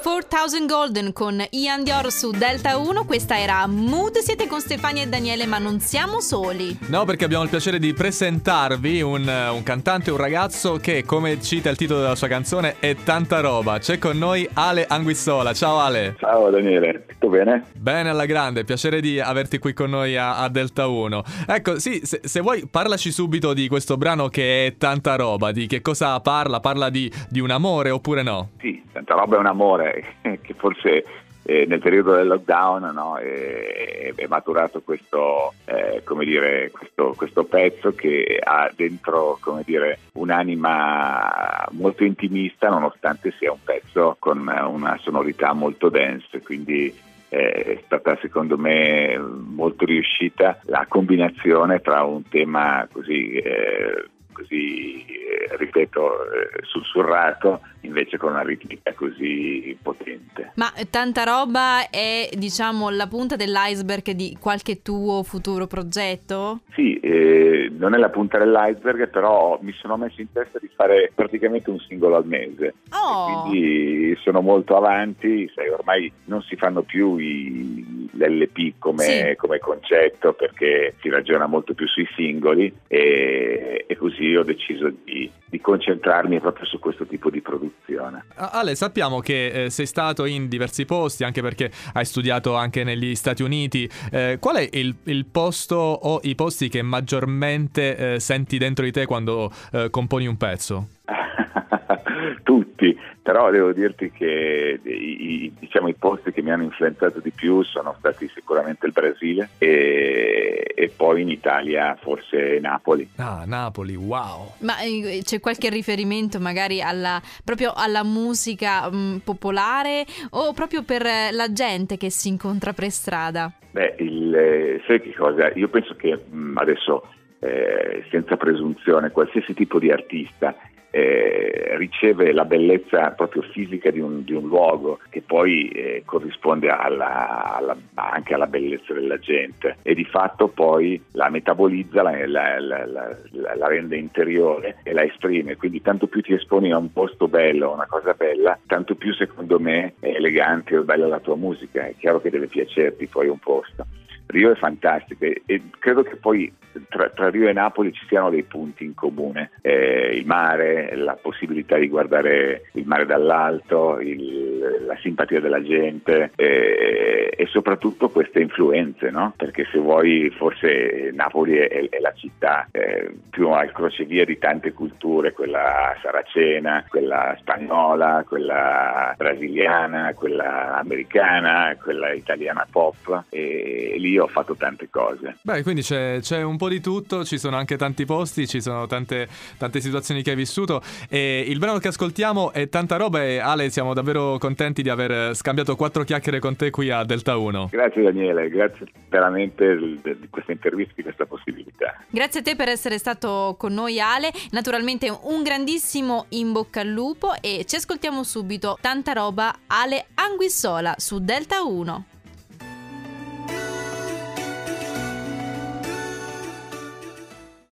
4000 Golden con Ian Dior su Delta 1. Questa era Mood. Siete con Stefania e Daniele, ma non siamo soli. No, perché abbiamo il piacere di presentarvi un, un cantante, un ragazzo che, come cita il titolo della sua canzone, è tanta roba. C'è con noi Ale Anguissola. Ciao Ale. Ciao Daniele, tutto bene? Bene alla grande, piacere di averti qui con noi a, a Delta 1. Ecco, sì, se, se, vuoi parlaci subito di questo brano che è tanta roba, di che cosa parla, parla di, di un amore oppure no? Sì, tanta roba è un amore che forse eh, nel periodo del lockdown no, è, è, maturato questo, eh, dire, questo, questo, pezzo che ha dentro dire, un'anima molto intimista nonostante sia un pezzo con una sonorità molto dense, quindi è stata secondo me molto riuscita la combinazione tra un tema così, eh, così eh, ripeto, eh, sussurrato invece con una ritmica così potente. Ma tanta roba è diciamo la punta dell'iceberg di qualche tuo futuro progetto? Sì, eh, non è la punta dell'iceberg, però mi sono messo in testa di fare praticamente un singolo al mese. Oh. Quindi sono molto avanti, sai, ormai non si fanno più i, l'LP come, sì. come concetto perché si ragiona molto più sui singoli e, e così ho deciso di, di concentrarmi proprio su questo tipo di produzione. Ale, sappiamo che eh, sei stato in diversi posti, anche perché hai studiato anche negli Stati Uniti. Eh, qual è il, il, posto o i posti che maggiormente eh, senti dentro di te quando eh, componi un pezzo? tutti, però devo dirti che i, diciamo, i, posti che mi hanno influenzato di più sono stati sicuramente il Brasile e, e, poi in Italia forse Napoli. Ah, Napoli, wow! Ma eh, c'è qualche riferimento magari alla, proprio alla musica mh, mm, popolare o proprio per la gente che si incontra per strada? Beh, il, eh, sai che cosa? Io penso che mh, mm, adesso, eh, senza presunzione, qualsiasi tipo di artista eh, riceve la bellezza proprio fisica di un, di un luogo che poi eh, corrisponde alla, alla, anche alla bellezza della gente e di fatto poi la metabolizza, la, la, la, rende interiore e la esprime. Quindi tanto più ti esponi a un posto bello, a una cosa bella, tanto più secondo me è elegante o bella la tua musica. È chiaro che deve piacerti poi un posto. Rio è fantastica e credo che poi tra, tra, Rio e Napoli ci siano dei punti in comune, eh, il mare, la possibilità di guardare il mare dall'alto, il, la simpatia della gente eh, e soprattutto queste influenze, no? perché se vuoi forse Napoli è, è la città eh, più al crocevia di tante culture, quella saracena, quella spagnola, quella brasiliana, quella americana, quella italiana pop e lì ho fatto tante cose. Beh, quindi c'è, c'è, un po' di tutto, ci sono anche tanti posti, ci sono tante, tante situazioni che hai vissuto e il brano che ascoltiamo è tanta roba e Ale siamo davvero contenti di aver scambiato quattro chiacchiere con te qui a Delta 1. Grazie Daniele, grazie veramente di questa intervista, di questa possibilità. Grazie a te per essere stato con noi Ale, naturalmente un grandissimo in bocca al lupo e ci ascoltiamo subito tanta roba Ale Anguissola su Delta 1.